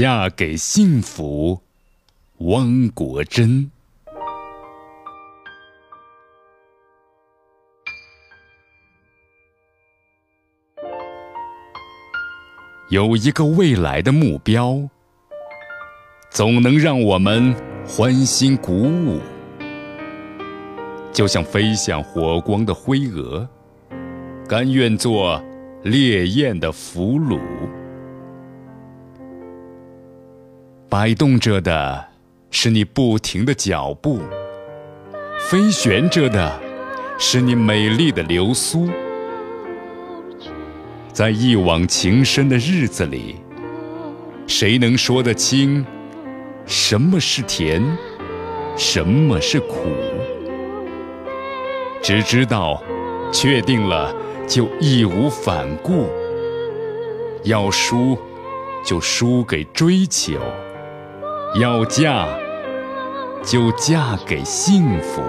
嫁给幸福，汪国真。有一个未来的目标，总能让我们欢欣鼓舞，就像飞向火光的灰蛾，甘愿做烈焰的俘虏。摆动着的是你不停的脚步，飞旋着的是你美丽的流苏。在一往情深的日子里，谁能说得清什么是甜，什么是苦？只知道，确定了就义无反顾，要输就输给追求。要嫁，就嫁给幸福。